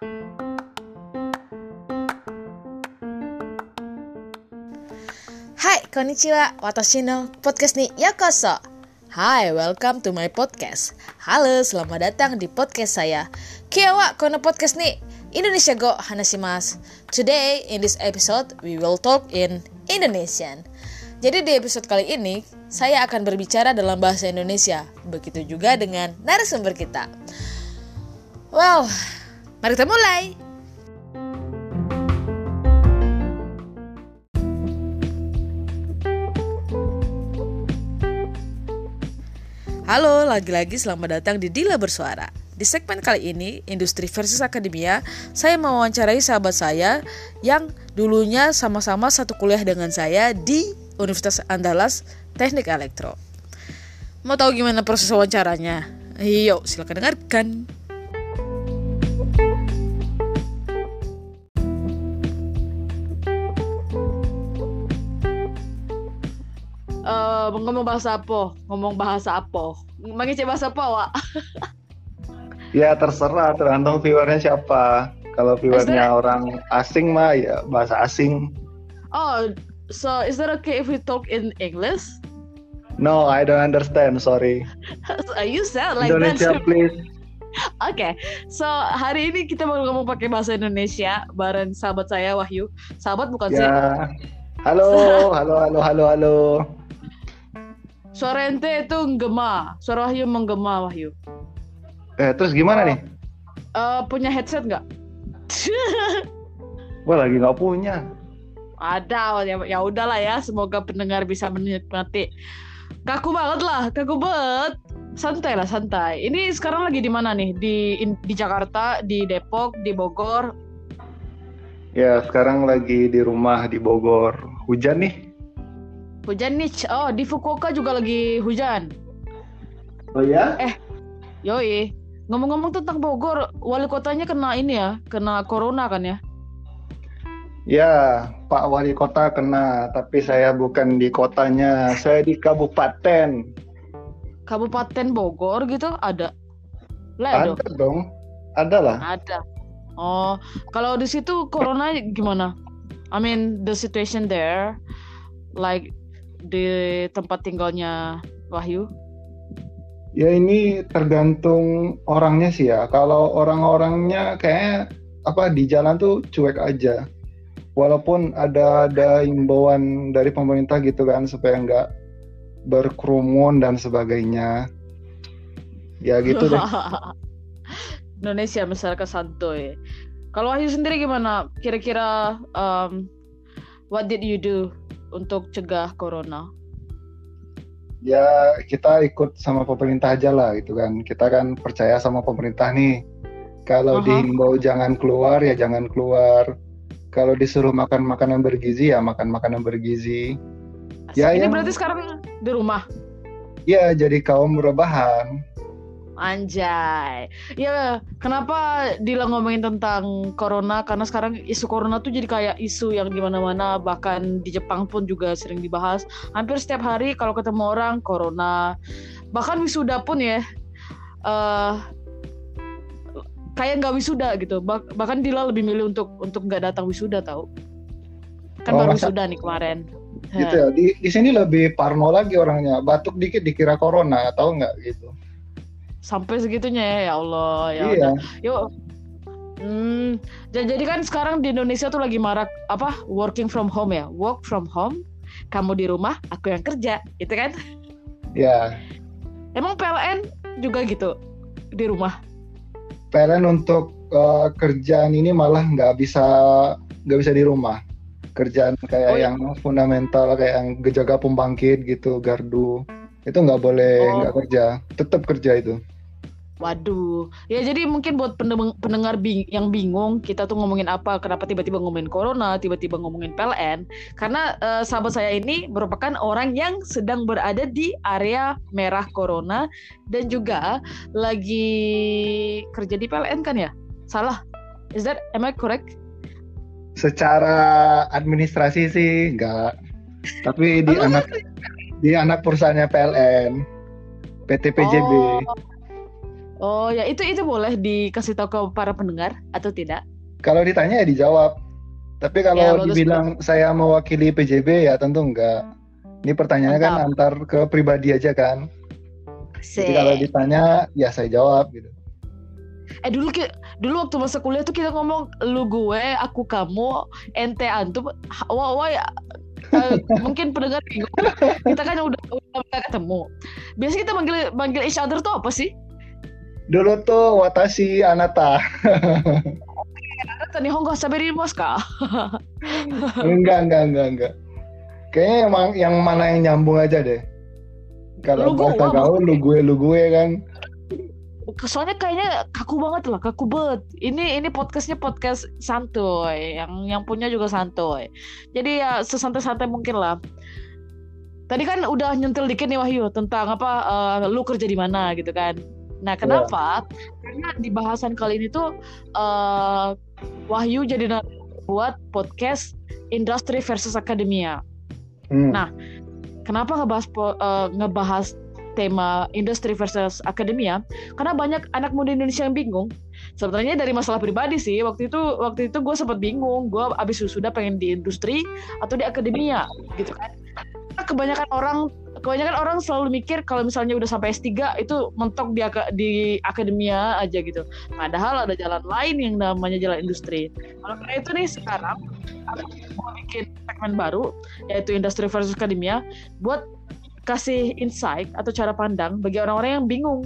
Hai, konnichiwa. Watashi no podcast ni yokoso. Hai, welcome to my podcast. Halo, selamat datang di podcast saya. Kia wa kono podcast ni Indonesia go hanashimasu. Today in this episode we will talk in Indonesian. Jadi di episode kali ini saya akan berbicara dalam bahasa Indonesia. Begitu juga dengan narasumber kita. Well, mari kita mulai. Halo, lagi-lagi selamat datang di Dila Bersuara. Di segmen kali ini, Industri versus Akademia, saya mewawancarai sahabat saya yang dulunya sama-sama satu kuliah dengan saya di Universitas Andalas Teknik Elektro. Mau tahu gimana proses wawancaranya? Yuk, silakan dengarkan. Uh, ngomong bahasa apa? Ngomong bahasa apa? Mengisi bahasa apa, Wak? ya terserah, tergantung viewernya siapa. Kalau viewernya orang asing mah ya bahasa asing. Oh, so is that okay if we talk in English? No, I don't understand. Sorry. you sound like Indonesia, that. please. Oke, okay. so hari ini kita mau ngomong pakai bahasa Indonesia bareng sahabat saya Wahyu. Sahabat bukan ya. sih? Halo, halo, halo, halo, halo. Suara ente itu menggema. Suara Wahyu menggema Wahyu. Eh, terus gimana oh. nih? Uh, punya headset nggak? Wah, lagi nggak punya. Ada, ya, ya udahlah ya. Semoga pendengar bisa menikmati. Kaku banget lah, kaku banget. Santai lah, santai. Ini sekarang lagi di mana nih? Di di Jakarta, di Depok, di Bogor. Ya, sekarang lagi di rumah di Bogor. Hujan nih. Hujan nih. Oh, di Fukuoka juga lagi hujan. Oh ya? Eh, yoi. Ngomong-ngomong tentang Bogor, wali kotanya kena ini ya, kena corona kan ya? Ya, Pak Wali Kota kena, tapi saya bukan di kotanya, saya di kabupaten. Kabupaten Bogor gitu ada? Lah, ada dong, ada lah. Ada. Oh, kalau di situ corona gimana? I mean the situation there, like di tempat tinggalnya Wahyu? Ya ini tergantung orangnya sih ya. Kalau orang-orangnya kayak apa di jalan tuh cuek aja. Walaupun ada ada imbauan dari pemerintah gitu kan supaya nggak berkerumun dan sebagainya. Ya gitu deh. Indonesia masyarakat santuy. Kalau Wahyu sendiri gimana? Kira-kira um, what did you do untuk cegah corona? Ya kita ikut sama pemerintah aja lah gitu kan. Kita kan percaya sama pemerintah nih. Kalau uh -huh. dihimbau jangan keluar ya jangan keluar kalau disuruh makan makanan bergizi ya makan makanan bergizi. Ya, ini yang... berarti sekarang di rumah. Iya, jadi kaum rebahan. Anjay. Ya, kenapa Dila ngomongin tentang corona? Karena sekarang isu corona tuh jadi kayak isu yang di mana-mana, bahkan di Jepang pun juga sering dibahas. Hampir setiap hari kalau ketemu orang corona. Bahkan wisuda pun ya. Uh, kayak nggak wisuda gitu bah bahkan Dila lebih milih untuk untuk nggak datang wisuda tahu kan oh, baru masa... wisuda nih kemarin gitu ya di di sini lebih parno lagi orangnya batuk dikit dikira corona tahu nggak gitu sampai segitunya ya ya Allah ya iya. yuk Hmm, jadi kan sekarang di Indonesia tuh lagi marak apa working from home ya, work from home. Kamu di rumah, aku yang kerja, itu kan? Ya. Emang PLN juga gitu di rumah? PLN untuk uh, kerjaan ini malah nggak bisa nggak bisa di rumah kerjaan kayak oh, iya. yang fundamental kayak yang gejaga pembangkit gitu gardu itu nggak boleh nggak oh. kerja tetap kerja itu Waduh, ya jadi mungkin buat pendengar bing yang bingung kita tuh ngomongin apa, kenapa tiba-tiba ngomongin corona, tiba-tiba ngomongin PLN, karena uh, sahabat saya ini merupakan orang yang sedang berada di area merah corona dan juga lagi kerja di PLN kan ya? Salah? Is that am I correct? Secara administrasi sih enggak, tapi di oh, anak di anak perusahaannya PLN, PT PJB. Oh Oh ya itu itu boleh dikasih tahu ke para pendengar atau tidak? Kalau ditanya ya dijawab. Tapi kalau Ya, dibilang saya mewakili PJB ya tentu enggak. Ini pertanyaannya kan Mantap. antar ke pribadi aja kan. Jadi kalau ditanya ya saya jawab gitu. Eh dulu ki- dulu waktu masa kuliah tuh kita ngomong lu gue, aku kamu, ente antum, wah wah ya. Eh, mungkin pendengar bingung. Kita kan udah udah ketemu. Biasanya kita manggil manggil each other tuh apa sih? Dulu tuh Watashi Anata. Karena Nihongo saberimasu ka? enggak, enggak, enggak, enggak. Kayaknya emang yang mana yang nyambung aja deh. Kalau bahasa gaul lu gue lu gue kan. Soalnya kayaknya kaku banget lah, kaku banget. Ini ini podcastnya podcast santuy, yang yang punya juga santuy. Jadi ya sesantai-santai mungkin lah. Tadi kan udah nyentil dikit nih Wahyu tentang apa eh, lu kerja di mana gitu kan. Nah kenapa? Karena di bahasan kali ini tuh eh, Wahyu jadi buat podcast industri versus akademia. Hmm. Nah, Kenapa ngebahas eh, ngebahas tema industri versus akademia? Karena banyak anak muda Indonesia yang bingung. Sebenarnya dari masalah pribadi sih. Waktu itu waktu itu gue sempat bingung. Gue abis sudah pengen di industri atau di akademia gitu kan. Kebanyakan orang kebanyakan orang selalu mikir kalau misalnya udah sampai S3 itu mentok di aka- di akademia aja gitu. Padahal ada jalan lain yang namanya jalan industri. Kalau karena itu nih sekarang aku mau bikin segmen baru yaitu industri versus akademia buat kasih insight atau cara pandang bagi orang-orang yang bingung.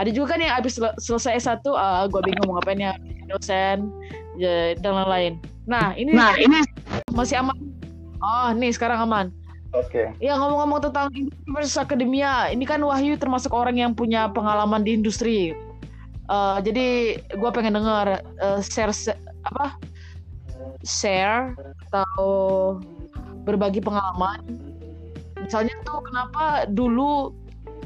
Ada juga kan yang habis sel- selesai S1, ah gue bingung mau ngapain ya, dosen, ya, dan lain-lain. Nah, ini Nah, ini masih aman. Oh, nih sekarang aman. Oke. Ya ngomong-ngomong tentang versus akademia, ini kan Wahyu termasuk orang yang punya pengalaman di industri. Eh, jadi gue pengen dengar eh, share se- apa share atau berbagi pengalaman. Misalnya tuh kenapa dulu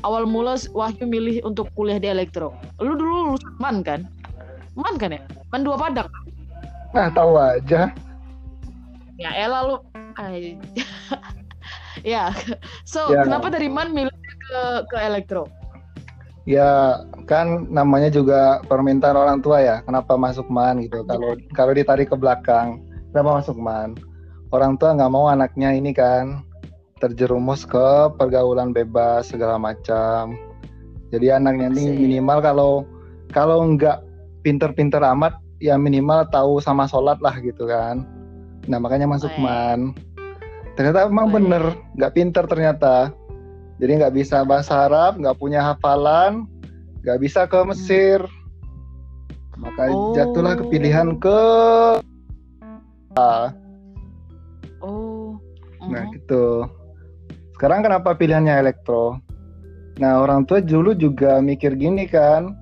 awal mula Wahyu milih untuk kuliah di elektro. Lu dulu lulusan MAN kan? MAN kan ya? MAN dua Padang. Nah, tahu aja. Ya elah lu. Ya. So, Ya. kenapa dari MAN milih ke ke elektro? Ya, kan namanya juga permintaan orang tua ya. Kenapa masuk MAN gitu? Kalau kalau ditarik ke belakang, kenapa masuk MAN? Orang tua nggak mau anaknya ini kan terjerumus ke pergaulan bebas segala macam. Jadi anaknya ini minimal kalau kalau nggak pinter-pinter amat, ya minimal tahu sama sholat lah gitu kan. Nah makanya masuk Baik. MAN. Ternyata emang Baik. bener, nggak pinter ternyata. Jadi nggak bisa bahasa Arab, nggak punya hafalan, nggak bisa ke Mesir. Maka Oh. jatuhlah kepilihan ke Oh. Nah mhm. gitu. Sekarang kenapa pilihannya elektro? Nah orang tua dulu juga mikir gini kan,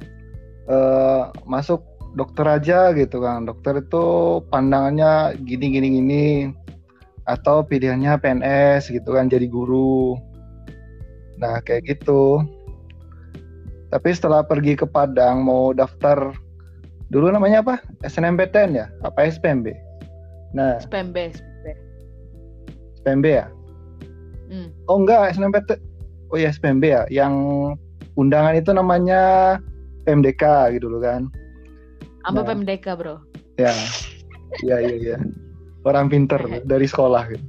eh, masuk dokter aja gitu kan. Dokter itu pandangannya gini gini gini, atau pilihannya PNS gitu kan jadi guru. Nah kayak gitu. Tapi setelah pergi ke Padang mau daftar dulu namanya apa? SNMPTN ya? Apa SPMB? Nah SPMB, SPMB. SPMB ya? Hmm. Oh enggak, SNMPT. Oh ya SPMB ya. Yang undangan itu namanya PMDK gitu loh kan. Amba Nah. PMDK, Bro. Ya. Iya iya iya. Orang pinter dari sekolah gitu.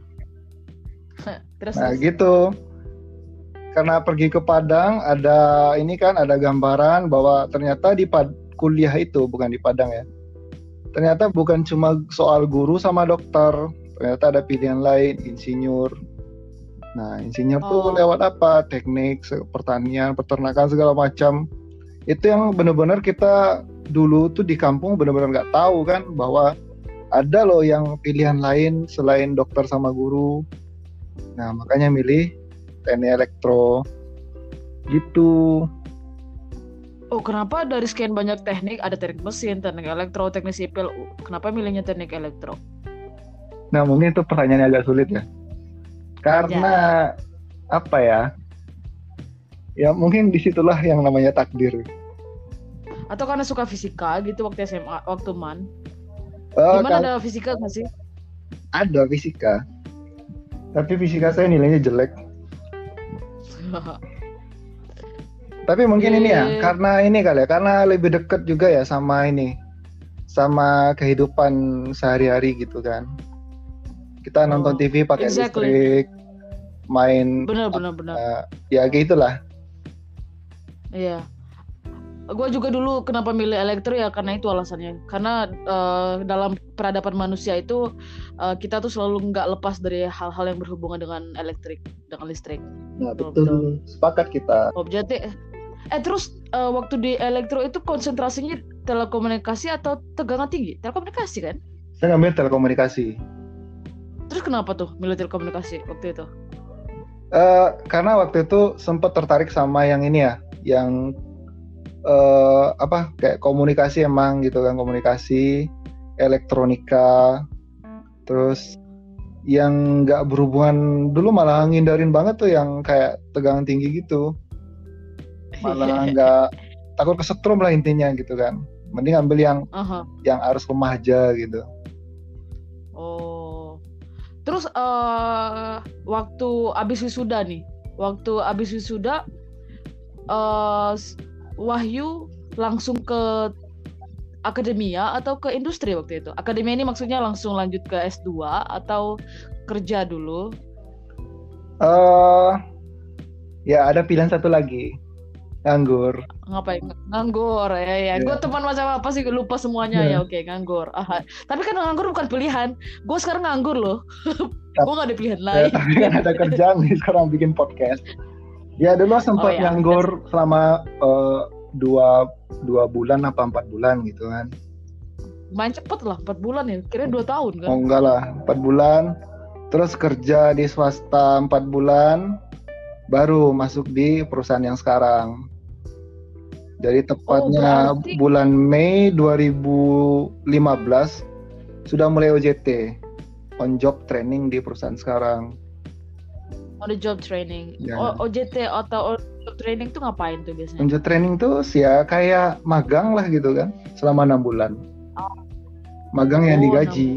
Terus Nah, terus. gitu. Karena pergi ke Padang ada ini kan ada gambaran bahwa ternyata di Pad- kuliah itu bukan di Padang ya. Ternyata bukan cuma soal guru sama dokter, ternyata ada pilihan lain insinyur. Nah, insinyur tuh Oh. lewat apa? Teknik, pertanian, peternakan segala macam. Itu yang benar-benar kita dulu tuh di kampung benar-benar nggak tahu kan bahwa ada loh yang pilihan lain selain dokter sama guru. Nah, makanya milih teknik elektro. Gitu. Oh, kenapa dari sekian banyak teknik ada teknik mesin, teknik elektro, teknik sipil? Kenapa milihnya teknik elektro? Nah, mungkin itu pertanyaan yang agak sulit ya. Karena apa ya? Ya mungkin di situlah yang namanya takdir. Atau karena suka fisika gitu waktu SMA, waktu MAN? Eh, Gimana ada fisika nggak sih? ada fisika. Tapi fisika saya nilainya jelek. Tapi mungkin ini ya, karena ini kali ya, karena lebih dekat juga ya sama ini, sama kehidupan sehari-hari gitu kan. Kita nonton Oh, TV pakai exactly. listrik, main Bener bener bener. eh, ya gitulah. Iya. Gue juga dulu kenapa milih elektro ya karena itu alasannya. Karena eh, dalam peradaban manusia itu eh, kita tuh selalu nggak lepas dari hal-hal yang berhubungan dengan elektrik, dengan listrik. Nah, Betul, betul. Sepakat kita. Jadi eh terus eh, waktu di elektro itu konsentrasinya telekomunikasi atau tegangan tinggi? Telekomunikasi kan? Saya ngambil telekomunikasi. Terus kenapa tuh milih telekomunikasi waktu itu? Eh, karena waktu itu sempat tertarik sama yang ini ya, yang eh, apa kayak komunikasi emang gitu kan komunikasi, elektronika, terus yang nggak berhubungan dulu malah ngindarin banget tuh yang kayak tegangan tinggi gitu, malah nggak takut kesetrum lah intinya gitu kan. Mending ambil yang Aha. yang arus lemah aja gitu. Oh. Terus eh waktu abis wisuda nih, waktu abis wisuda s- Wahyu langsung ke akademia atau ke industri waktu itu? Akademia ini maksudnya langsung lanjut ke S2 atau kerja dulu? eh ya ada pilihan satu lagi, nganggur. Ngapain? Nganggur ya ya. Iya. Gue teman macam apa sih lupa semuanya Iya. ya. Oke, nganggur. Ah, tapi kan nganggur bukan pilihan. Gue sekarang nganggur loh. Gue gak ada pilihan Ya, lain. tapi kan ada kerjaan nih sekarang bikin podcast. Ya dulu sempat Oh, ya. nganggur selama eh, dua dua bulan apa empat bulan gitu kan. Main cepet lah, 4 bulan ya. Kira 2 tahun kan? Oh enggak lah, empat bulan. Terus kerja di swasta empat bulan, baru masuk di perusahaan yang sekarang. Jadi tepatnya Oh, berarti- bulan Mei 2015 sudah mulai OJT, on job training di perusahaan sekarang. On the job training. Ya. O- OJT atau on job training tuh ngapain tuh biasanya? On job training tuh ya kayak magang lah gitu kan, selama enam bulan. Magang yang Oh, digaji.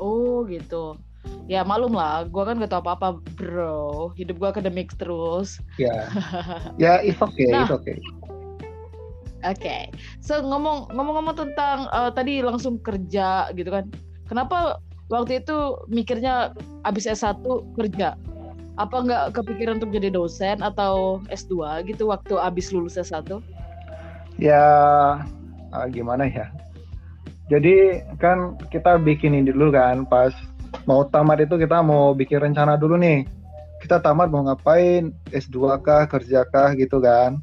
Oh gitu. Ya malum lah, gua kan gak tau apa-apa bro. Hidup gua akademik terus. Ya, ya it's okay, Nah. it's okay. Oke. So ngomong ngomong-ngomong tentang eh, tadi langsung kerja gitu kan. Kenapa waktu itu mikirnya abis S1 kerja? Apa nggak kepikiran untuk jadi dosen atau S2 gitu waktu abis lulus S1? Ya ah, gimana ya? Jadi kan kita bikin ini dulu kan pas mau tamat itu kita mau bikin rencana dulu nih. Kita tamat mau ngapain? S2 kah, kerja kah gitu kan.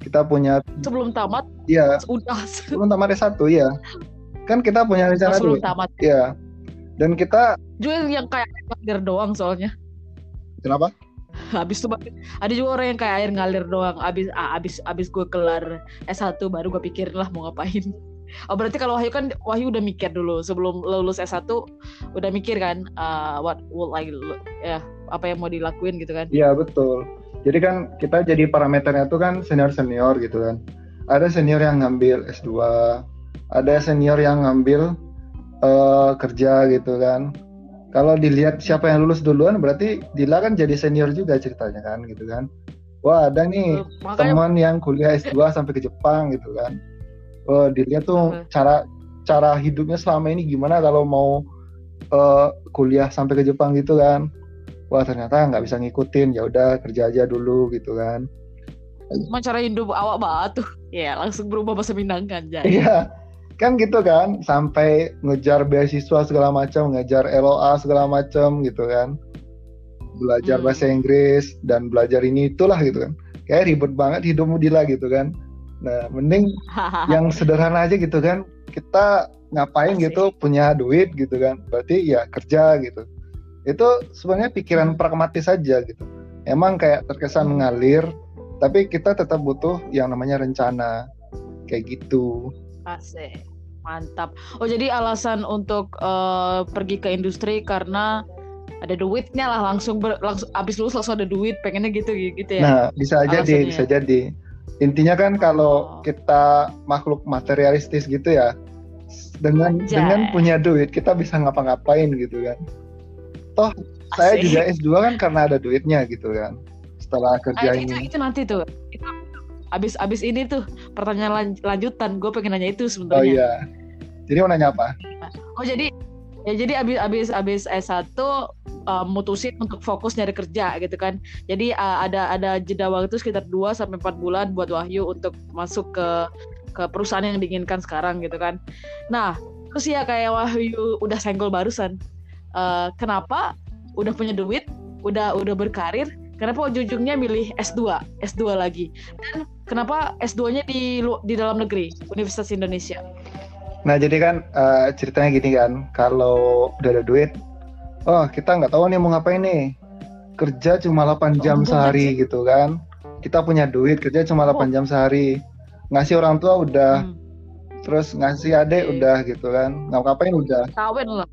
Kita punya Sebelum tamat ya udah sebelum tamat S1 ya. Kan kita punya rencana dulu. sebelum tamat. Iya. Dan kita Juga yang kayak air ngalir doang soalnya. kenapa? Habis itu ada juga orang yang kayak air ngalir doang. Abis ah, abis abis gue kelar S1 baru gue pikirin lah mau ngapain. Oh berarti kalau Wahyu kan Wahyu udah mikir dulu sebelum lulus S1 udah mikir kan uh, what would I ya apa yang mau dilakuin gitu kan. Iya betul. Jadi kan kita jadi parameternya tuh kan senior senior gitu kan. Ada senior yang ngambil S2, ada senior yang ngambil eh, kerja gitu kan. Kalau dilihat siapa yang lulus duluan berarti Dila kan jadi senior juga ceritanya kan gitu kan. Wah ada nih Makanya teman yang kuliah S2 sampai ke Jepang gitu kan. Oh dilihat tuh cara cara hidupnya selama ini gimana kalau mau eh, kuliah sampai ke Jepang gitu kan. Wah ternyata nggak bisa ngikutin ya udah kerja aja dulu gitu kan. cuma cara hidup awak banget tuh. Ya langsung berubah bahasa Minang kan jadi. Iya kan gitu kan sampai ngejar beasiswa segala macam, ngejar LOA segala macam gitu kan. Belajar Hmm. bahasa Inggris dan belajar ini itulah gitu kan. Kayak ribet banget hidupmu Dila gitu kan. Nah, mending yang sederhana aja gitu kan kita ngapain Asik. gitu punya duit gitu kan berarti ya kerja gitu itu sebenarnya pikiran Hmm. pragmatis saja gitu emang kayak terkesan Hmm. mengalir tapi kita tetap butuh yang namanya rencana kayak gitu Asik. Mantap. Oh jadi alasan untuk eh, pergi ke industri karena ada duitnya lah langsung ber, langsung abis lulus langsung ada duit pengennya gitu gitu ya. nah bisa jadi Alasannya. bisa jadi intinya kan kalau Oh. kita makhluk materialistis gitu ya dengan Anjay. dengan punya duit kita bisa ngapa-ngapain gitu kan toh saya Asik. juga S2 kan karena ada duitnya gitu kan setelah kerja Eh, itu, ini? itu nanti tuh. Abis abis ini tuh pertanyaan lan- lanjutan. Gue pengen nanya itu Oh sebenarnya. iya. Jadi mau nanya apa? Oh jadi ya jadi abis abis abis S1 uh, mutusin untuk fokus nyari kerja gitu kan. Jadi uh, ada ada jeda waktu sekitar 2 sampai 4 bulan buat Wahyu untuk masuk ke ke perusahaan yang diinginkan sekarang gitu kan. Nah, terus ya kayak Wahyu udah senggol barusan. Uh, kenapa udah punya duit, udah udah berkarir, kenapa ujung-ujungnya milih S2, S2 lagi? Dan kenapa S2-nya di di dalam negeri, Universitas Indonesia? Nah jadi kan eh, ceritanya gini kan, kalau udah ada duit, oh kita nggak tahu nih mau ngapain nih, kerja cuma 8 jam Oh, sehari gitu kan, kita punya duit kerja cuma 8 jam sehari, ngasih orang tua udah, Hmm, terus ngasih adik Oke. udah gitu kan, nggak ngapain udah, kawin lah.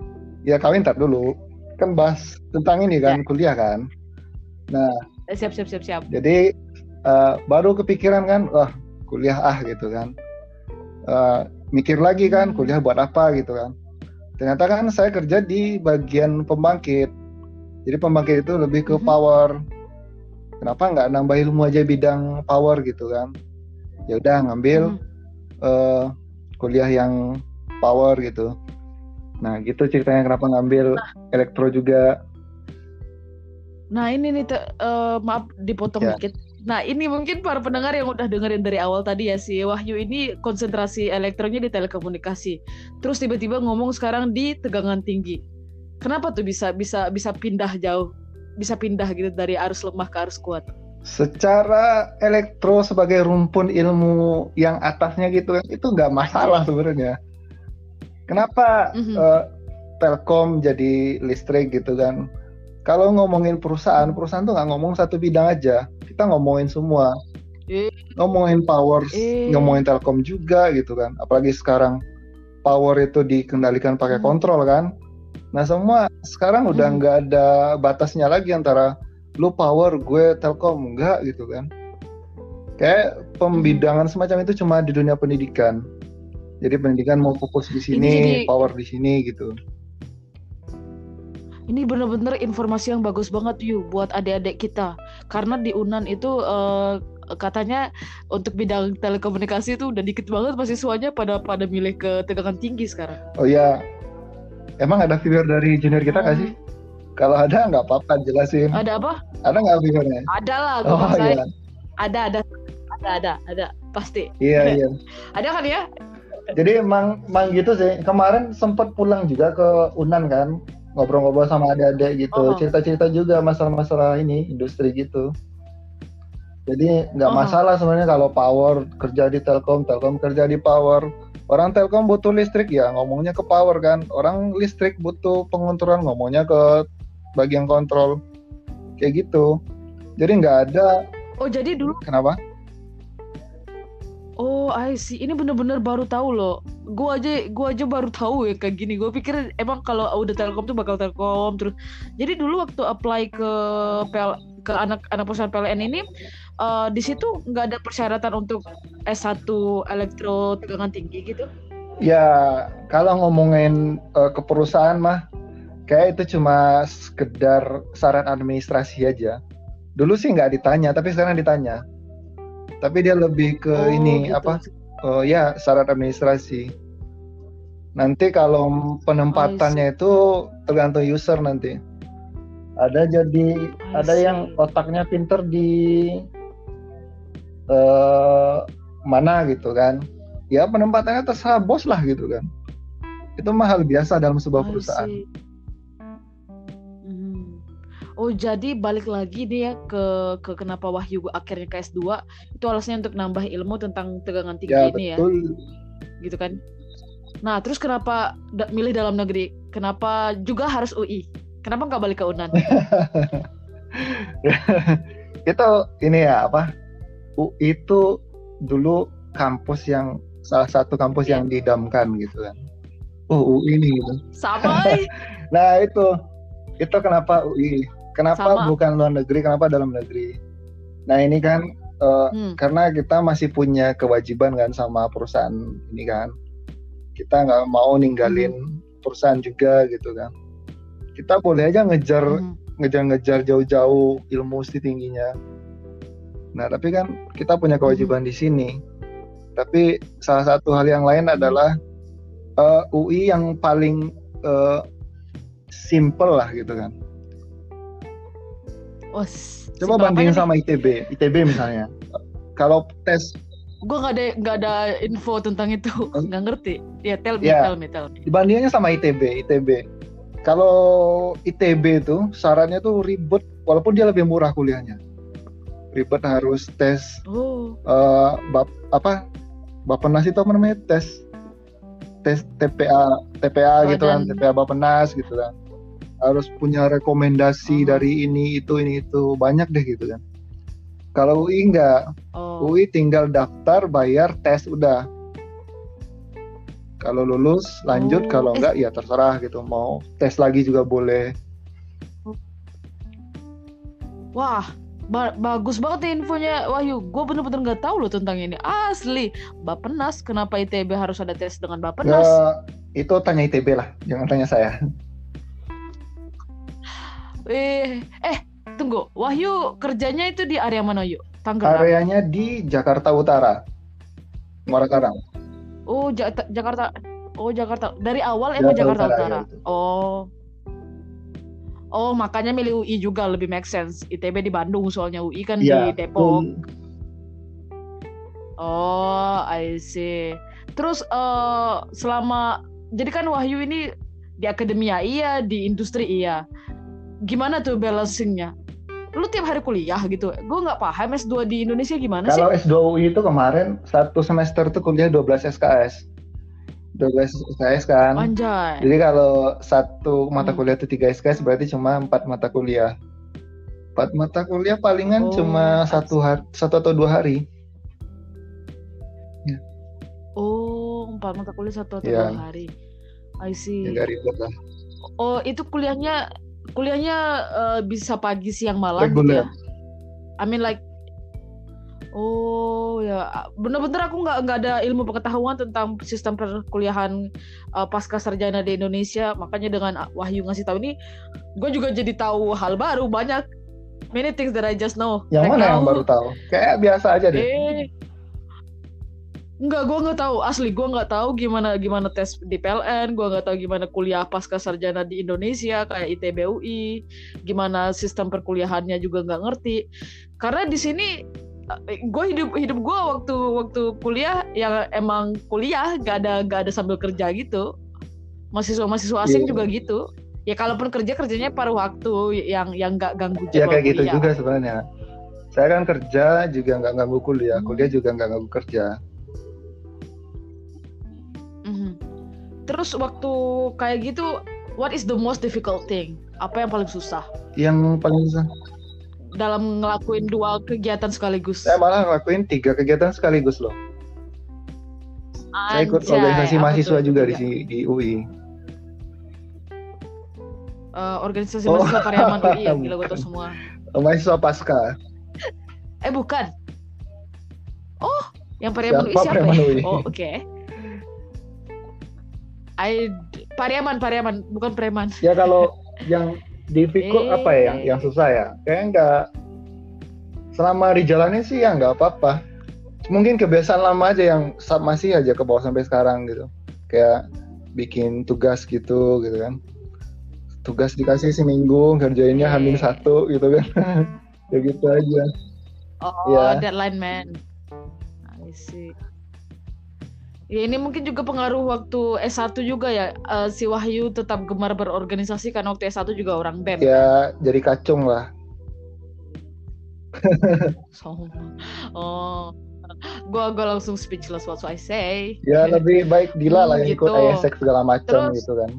ya kawin tar dulu, kan bahas tentang ini kan kuliah kan, nah. Eh, siap siap siap siap. Jadi eh, baru kepikiran kan, wah kuliah ah gitu kan, Eh, mikir lagi kan Hmm. kuliah buat apa gitu kan. Ternyata kan saya kerja di bagian pembangkit, jadi pembangkit itu lebih ke Mhm. power. Kenapa nggak nambah ilmu aja bidang power gitu kan? Ya udah ngambil Hmm. eh, kuliah yang power gitu. Nah gitu ceritanya kenapa ngambil elektro juga. nah ini nih Te- eh, maaf dipotong Ya. dikit nah ini mungkin para pendengar yang udah dengerin dari awal tadi ya si Wahyu ini konsentrasi elektronya di telekomunikasi terus tiba-tiba ngomong sekarang di tegangan tinggi kenapa tuh bisa bisa bisa pindah jauh bisa pindah gitu dari arus lemah ke arus kuat Secara elektro sebagai rumpun ilmu yang atasnya gitu kan itu nggak masalah sebenarnya. Kenapa Mhm. eh, Telkom jadi listrik gitu kan? Kalau ngomongin perusahaan, perusahaan tuh nggak ngomong satu bidang aja. Kita ngomongin semua. Eh. Ngomongin power, Eh. ngomongin Telkom juga gitu kan. Apalagi sekarang power itu dikendalikan pakai Hmm. kontrol kan. Nah semua sekarang udah Hmm. nggak ada batasnya lagi antara lu power, gue Telkom enggak gitu kan. Kayak pembidangan semacam itu cuma di dunia pendidikan. Jadi pendidikan mau fokus di sini, jadi- power di sini gitu. Ini bener-bener informasi yang bagus banget yuk buat adik-adik kita. Karena di Unan itu eh, katanya untuk bidang telekomunikasi itu udah dikit banget mahasiswanya pada pada milih ke tegangan tinggi sekarang. Oh iya, emang ada viewer dari junior kita nggak Hmm. sih? Kalau ada nggak apa-apa jelasin. Ada apa? Ada nggak viewernya? Ada lah, gue Oh maksain. iya, Ada, ada, ada, ada, ada, pasti. iya iya. Ada kan ya? Jadi emang, emang gitu sih. Kemarin sempat pulang juga ke Unan kan, ngobrol-ngobrol sama adik-adik gitu, Oh. cerita-cerita juga masalah-masalah ini industri gitu. Jadi nggak Oh. masalah sebenarnya kalau power kerja di Telkom, Telkom kerja di power. Orang Telkom butuh listrik ya ngomongnya ke power kan. Orang listrik butuh pengontrolan ngomongnya ke bagian kontrol. Kayak gitu. Jadi nggak ada Oh jadi dulu, kenapa? Oh I see. Ini bener-bener baru tahu loh. Gue aja, gua aja baru tahu ya kayak gini. Gue pikir emang kalau udah Telkom tuh bakal Telkom terus. Jadi dulu waktu apply ke PL, ke anak anak perusahaan PLN ini, eh, di situ nggak ada persyaratan untuk S1 elektro tegangan tinggi gitu. Ya, kalau ngomongin eh, ke perusahaan mah, kayak itu cuma sekedar syarat administrasi aja. Dulu sih nggak ditanya, tapi sekarang ditanya. Tapi dia lebih ke Oh, ini gitu. apa? Oh ya, syarat administrasi. Nanti kalau penempatannya itu tergantung user nanti. Ada jadi ada yang otaknya pinter di eh mana gitu kan. Ya penempatannya terserah bos lah gitu kan. Itu mahal biasa dalam sebuah perusahaan. Oh jadi balik lagi nih ya ke ke kenapa Wahyu akhirnya ke S2 itu alasannya untuk nambah ilmu tentang tegangan tinggi Ya ini ya betul. gitu kan. Nah terus kenapa da- milih dalam negeri? Kenapa juga harus UI? Kenapa nggak balik ke Unan? itu ini ya apa? UI itu dulu kampus yang salah satu kampus Iya. yang didamkan gitu kan. Oh UI nih gitu. Sama. Nah itu itu kenapa UI? Kenapa Sama. bukan luar negeri? Kenapa dalam negeri? Nah ini kan eh, Hmm. karena kita masih punya kewajiban kan sama perusahaan ini kan. Kita nggak mau ninggalin Hmm. perusahaan juga gitu kan. Kita boleh aja ngejar Mhm. ngejar-ngejar jauh-jauh ilmu tingginya. Nah, tapi kan kita punya kewajiban di sini. Tapi salah satu hal yang lain adalah uh, eh, UI yang paling uh, simple lah gitu kan. Oh, Coba bandingin sama ITB, ITB misalnya. Kalau tes gue nggak ada nggak ada info tentang itu. Nggak ngerti. Ya tell me ya, tell me tell me. Dibandingnya sama ITB ITB kalau ITB itu syaratnya tuh ribet walaupun dia lebih murah kuliahnya. Ribet harus tes oh. uh, bap apa? Bapenas itu apa namanya? Tes tes TPA TPA oh, gitu kan TPA bapenas gitu kan harus punya rekomendasi oh. dari ini itu ini itu banyak deh gitu kan kalau UI enggak. Oh. UI tinggal daftar, bayar, tes udah. Kalau lulus lanjut, oh. kalau enggak ya terserah gitu. Mau tes lagi juga boleh. Wah, ba bagus banget nih infonya Wahyu. Gue bener-bener nggak tahu loh tentang ini. Asli, Bapenas. Kenapa ITB harus ada tes dengan Bapenas? Ya, itu tanya ITB lah, jangan tanya saya. Eh, eh tunggu, Wahyu kerjanya itu di area mana yuk? Tangerang. Areanya di Jakarta Utara. Muara Karang. Oh, ja Jakarta. Oh, Jakarta. Dari awal emang Jakarta, Jakarta Utara. Ya, oh. Oh, makanya milih UI juga lebih make sense. ITB di Bandung soalnya UI kan ya, di Depok. Um. Oh, I see. Terus uh, selama jadi kan Wahyu ini di akademia iya, di industri iya. Gimana tuh balancingnya? lu tiap hari kuliah gitu gue nggak paham S2 di Indonesia gimana kalau sih kalau S2 UI itu kemarin satu semester tuh kuliah 12 SKS 12 SKS kan Anjay. jadi kalau satu mata hmm. kuliah itu 3 SKS berarti cuma empat mata kuliah empat mata kuliah palingan oh, cuma satu hari satu atau dua hari ya. oh empat mata kuliah satu atau ya. dua hari I see ya, ribet lah oh itu kuliahnya kuliahnya uh, bisa pagi siang malam gitu ya I mean like Oh ya, bener-bener aku nggak nggak ada ilmu pengetahuan tentang sistem perkuliahan uh, pasca sarjana di Indonesia. Makanya dengan Wahyu ngasih tahu ini, gue juga jadi tahu hal baru banyak. Many things that I just know. Yang mana yang baru tahu? Kayak biasa aja deh. Eh, Enggak, gue nggak tahu asli. Gue nggak tahu gimana gimana tes di PLN. Gue nggak tahu gimana kuliah pasca sarjana di Indonesia kayak ITB UI. Gimana sistem perkuliahannya juga nggak ngerti. Karena di sini eh, gue hidup hidup gue waktu waktu kuliah yang emang kuliah gak ada gak ada sambil kerja gitu. Mahasiswa mahasiswa asing yeah. juga gitu. Ya kalaupun kerja kerjanya paruh waktu yang yang nggak ganggu Ya kayak gitu kuliah. juga sebenarnya. Saya kan kerja juga nggak ganggu kuliah, hmm. kuliah juga nggak ganggu kerja Terus waktu kayak gitu, what is the most difficult thing? Apa yang paling susah? Yang paling susah dalam ngelakuin dua kegiatan sekaligus. Saya malah ngelakuin tiga kegiatan sekaligus loh. Anjay, Saya ikut organisasi mahasiswa juga di, di UI. Uh, eh, organisasi oh. mahasiswa Pariaman UI ya, gila gue tau semua. Mahasiswa Pasca. eh bukan. Oh, yang Pariaman UI siapa ya? Oh, oke. Okay. I Pariaman Pariaman bukan preman. Ya kalau yang di Viko eh. apa ya yang yang susah ya? Kayaknya nggak selama di jalannya sih ya nggak apa-apa. Mungkin kebiasaan lama aja yang masih aja ke bawah sampai sekarang gitu. Kayak bikin tugas gitu gitu kan. Tugas dikasih seminggu, kerjainnya eh. hamil satu gitu kan. ya gitu aja. Oh, ya. deadline man. I see. Ya ini mungkin juga pengaruh waktu S1 juga ya uh, si Wahyu tetap gemar berorganisasi karena waktu S1 juga orang BEM. Ya, kan? jadi kacung lah. so, oh. Gua gua langsung speechless what I say. Ya lebih baik Dila lah yang gitu. ikut ISEC segala macam gitu kan.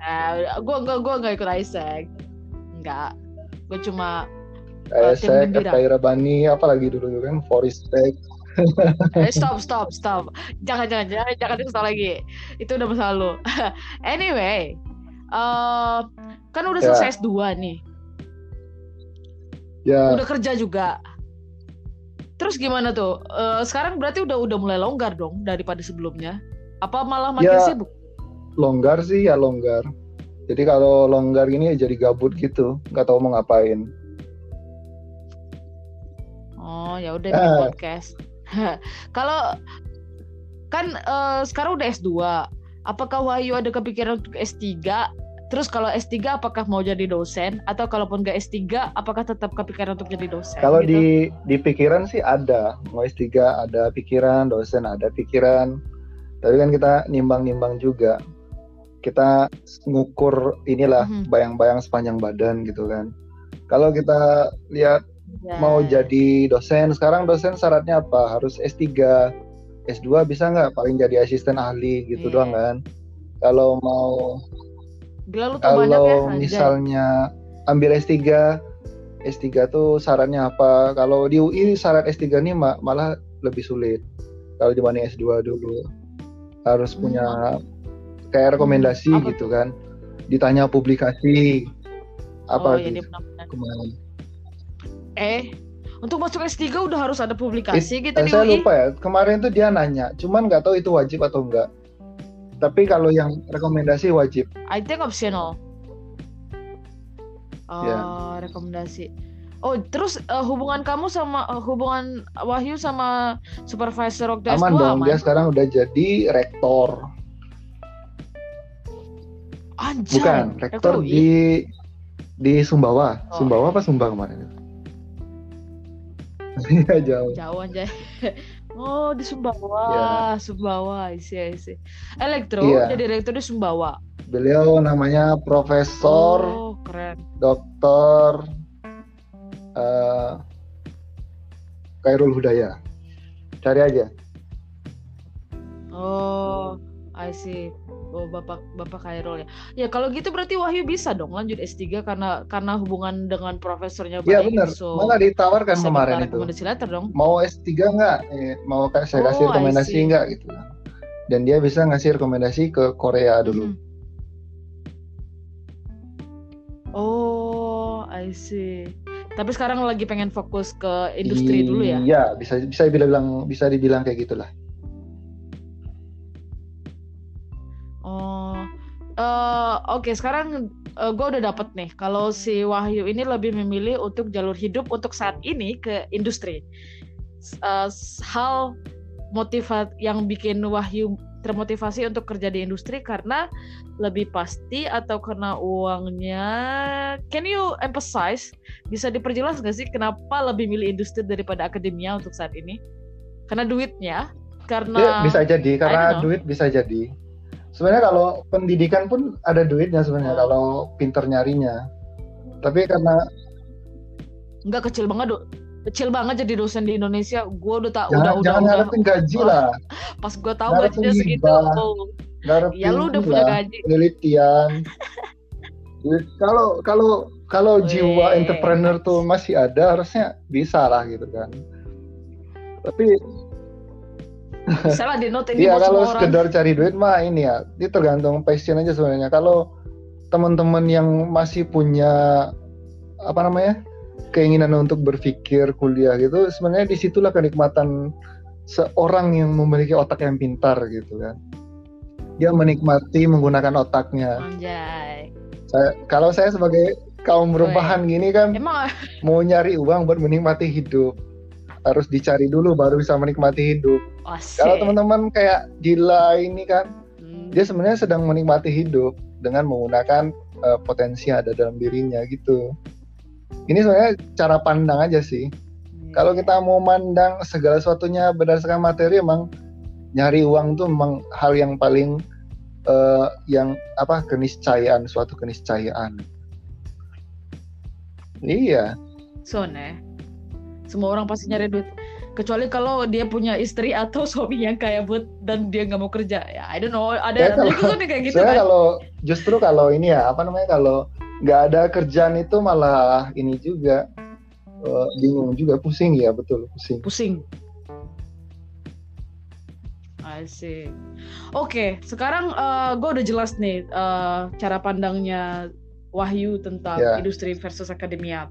Uh, gua gua gua nggak ikut ISEC. Enggak. Gua cuma ISEC, uh, FKI Rabani, apa lagi dulu kan, Foristech eh, stop stop stop. Jangan jangan jangan jangan dikasih lagi. Itu udah masa lalu. Anyway uh, kan udah ya. selesai S2 nih. Ya. udah kerja juga. Terus gimana tuh? Uh, sekarang berarti udah udah mulai longgar dong daripada sebelumnya? Apa malah makin ya, sibuk? Longgar sih ya longgar. Jadi kalau longgar ini ya jadi gabut gitu. Nggak tahu mau ngapain. Oh ya udah Ah. podcast. Kalau kan eh, sekarang udah S2, apakah Wahyu ada kepikiran untuk S3? Terus kalau S3 apakah mau jadi dosen atau kalaupun gak S3 apakah tetap kepikiran untuk jadi dosen? Kalau gitu? di di pikiran sih ada, mau S3 ada pikiran, dosen ada pikiran. Tapi kan kita nimbang-nimbang juga. Kita ngukur inilah Mhm. bayang-bayang sepanjang badan gitu kan. Kalau kita lihat Ya. mau jadi dosen, sekarang dosen syaratnya apa? Harus S3, S2 bisa nggak? Paling jadi asisten ahli gitu Iya. doang kan. Kalau mau Gila ya kalau anjay. misalnya ambil S3 S3 tuh syaratnya apa kalau di UI syarat S3 nih ma- malah lebih sulit kalau dibanding S2 dulu harus Hmm, punya kayak rekomendasi apa gitu kan ditanya publikasi Oh apa iya gitu benar-benar. kemarin Eh, untuk masuk S3 udah harus ada publikasi gitu Eh, di saya UI. lupa ya kemarin tuh dia nanya cuman nggak tahu itu wajib atau enggak tapi kalau yang rekomendasi wajib I think optional. Oh, Ya. rekomendasi. Oh, terus eh, hubungan kamu sama eh, hubungan Wahyu sama supervisor waktu aman S2 dong aman? dia sekarang udah jadi rektor Anjay. Bukan, rektor UI. di di Sumbawa. Oh. Sumbawa apa Sumbang kemarin? Iya jauh. Jauh anjay. Oh, di Sumbawa, Ya. Sumbawa, isi isi. Elektro Iya. jadi rektor di Sumbawa. Beliau namanya Profesor Oh, keren. Doktor eh, Kairul Hudaya. Cari aja. Oh, I see. Oh, Bapak Bapak Khairul ya. Ya, kalau gitu berarti Wahyu bisa dong lanjut S3 karena karena hubungan dengan profesornya Iya benar. so Malah ditawarkan kemarin itu. letter dong. Mau S3 nggak? Eh, mau kayak saya kasih Oh, I rekomendasi nggak gitu. Dan dia bisa ngasih rekomendasi ke Korea dulu. Mhm. Oh, I see. Tapi sekarang lagi pengen fokus ke industri dulu ya. Iya, bisa bisa dibilang bisa dibilang kayak gitulah. Eh, oke. Sekarang gue udah dapet nih. Kalau si Wahyu ini lebih memilih untuk jalur hidup untuk saat ini ke industri. Eh, s- hal motivat yang bikin Wahyu termotivasi untuk kerja di industri karena lebih pasti atau karena uangnya. Can you emphasize? Bisa diperjelas gak sih kenapa lebih milih industri daripada akademia untuk saat ini? Karena duitnya, karena Ya, bisa jadi karena duit bisa jadi. Sebenarnya kalau pendidikan pun ada duitnya sebenarnya Oh. kalau pinter nyarinya. Tapi karena nggak kecil banget do kecil banget jadi dosen di Indonesia gue udah tak udah udah jangan udah ngarepin gaji Wah, lah, pas gue tahu ngarepin gajinya segitu oh, ngarepin ya lu udah punya gaji penelitian. Kalau kalau kalau jiwa Weh. entrepreneur tuh masih ada harusnya bisa lah gitu kan. Tapi salah di note ini Iya buat kalau semua orang sekedar cari duit mah ini ya, ini tergantung passion aja sebenarnya. Kalau teman-teman yang masih punya apa namanya keinginan untuk berpikir kuliah gitu, sebenarnya di situlah kenikmatan seorang yang memiliki otak yang pintar gitu kan. Dia menikmati menggunakan otaknya. anjay Saya, kalau saya sebagai kaum rebahan gini kan emang mau nyari uang buat menikmati hidup, harus dicari dulu baru bisa menikmati hidup. asik Kalau teman-teman kayak Dila ini kan Hmm, dia sebenarnya sedang menikmati hidup dengan menggunakan eh, potensi yang ada dalam dirinya gitu. Ini sebenarnya cara pandang aja sih. iya. Kalau kita mau mandang segala sesuatunya berdasarkan materi, emang nyari uang tuh memang hal yang paling eh, yang apa keniscayaan, suatu keniscayaan. Iya, so ne semua orang pasti nyari duit kecuali kalau dia punya istri atau suami yang kaya buat dan dia nggak mau kerja ya I don't know ada Ya, kalau- juga nih kayak gitu kan kalau justru kalau ini ya apa namanya kalau nggak ada kerjaan itu malah ini juga eh, bingung juga pusing ya betul pusing. pusing. I see. Oke, sekarang gue udah jelas nih eh, cara pandangnya Wahyu tentang Ya. industri versus akademia.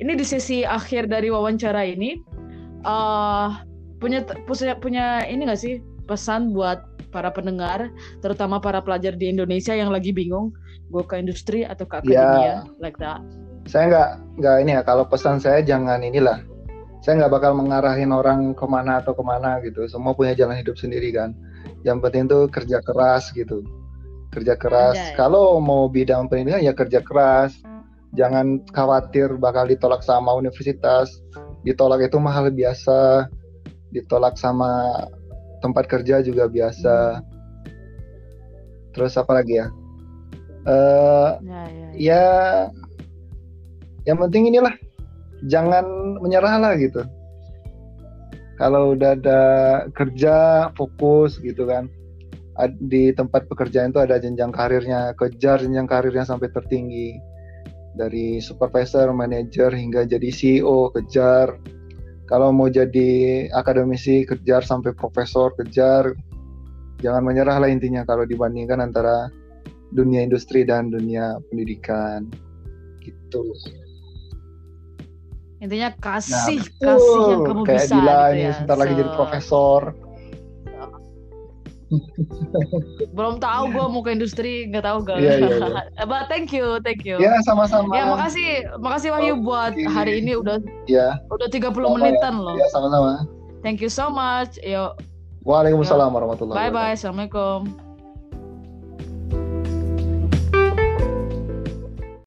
Ini di sesi akhir dari wawancara ini eh punya punya punya ini gak sih pesan buat para pendengar, terutama para pelajar di Indonesia yang lagi bingung gue ke industri atau ke akademia, like that. Saya nggak nggak ini ya kalau pesan saya jangan inilah. Saya nggak bakal mengarahin orang ke mana atau ke mana gitu. Semua punya jalan hidup sendiri kan. Yang penting tuh kerja keras gitu. Kerja keras. Anjay. kalau mau bidang pendidikan ya kerja keras jangan khawatir bakal ditolak sama universitas. Ditolak itu mahal biasa. Ditolak sama tempat kerja juga biasa. Terus apa lagi ya? Eh Ya, ya, ya. ya yang penting inilah. Jangan menyerah lah gitu. Kalau udah ada kerja fokus gitu kan. Di tempat pekerjaan itu ada jenjang karirnya. Kejar jenjang karirnya sampai tertinggi dari supervisor, manager hingga jadi CEO kejar. Kalau mau jadi akademisi kejar sampai profesor kejar. Jangan menyerah lah intinya kalau dibandingkan antara dunia industri dan dunia pendidikan. Gitu. Intinya Nah, kasih, betul. kasih yang kamu kayak bisa Dila gitu ini ya. sebentar lagi jadi So, profesor Belum tahu gue mau ke industri, nggak tahu gak. Iya, iya, iya. But thank you, thank you. ya sama-sama Ya makasih, makasih Wahyu buat Oke. hari ini udah ya udah 30 Sama ya. menitan loh. ya sama-sama Thank you so much. Yo, Waalaikumsalam warahmatullahi bye wabarakatuh bye. Assalamualaikum.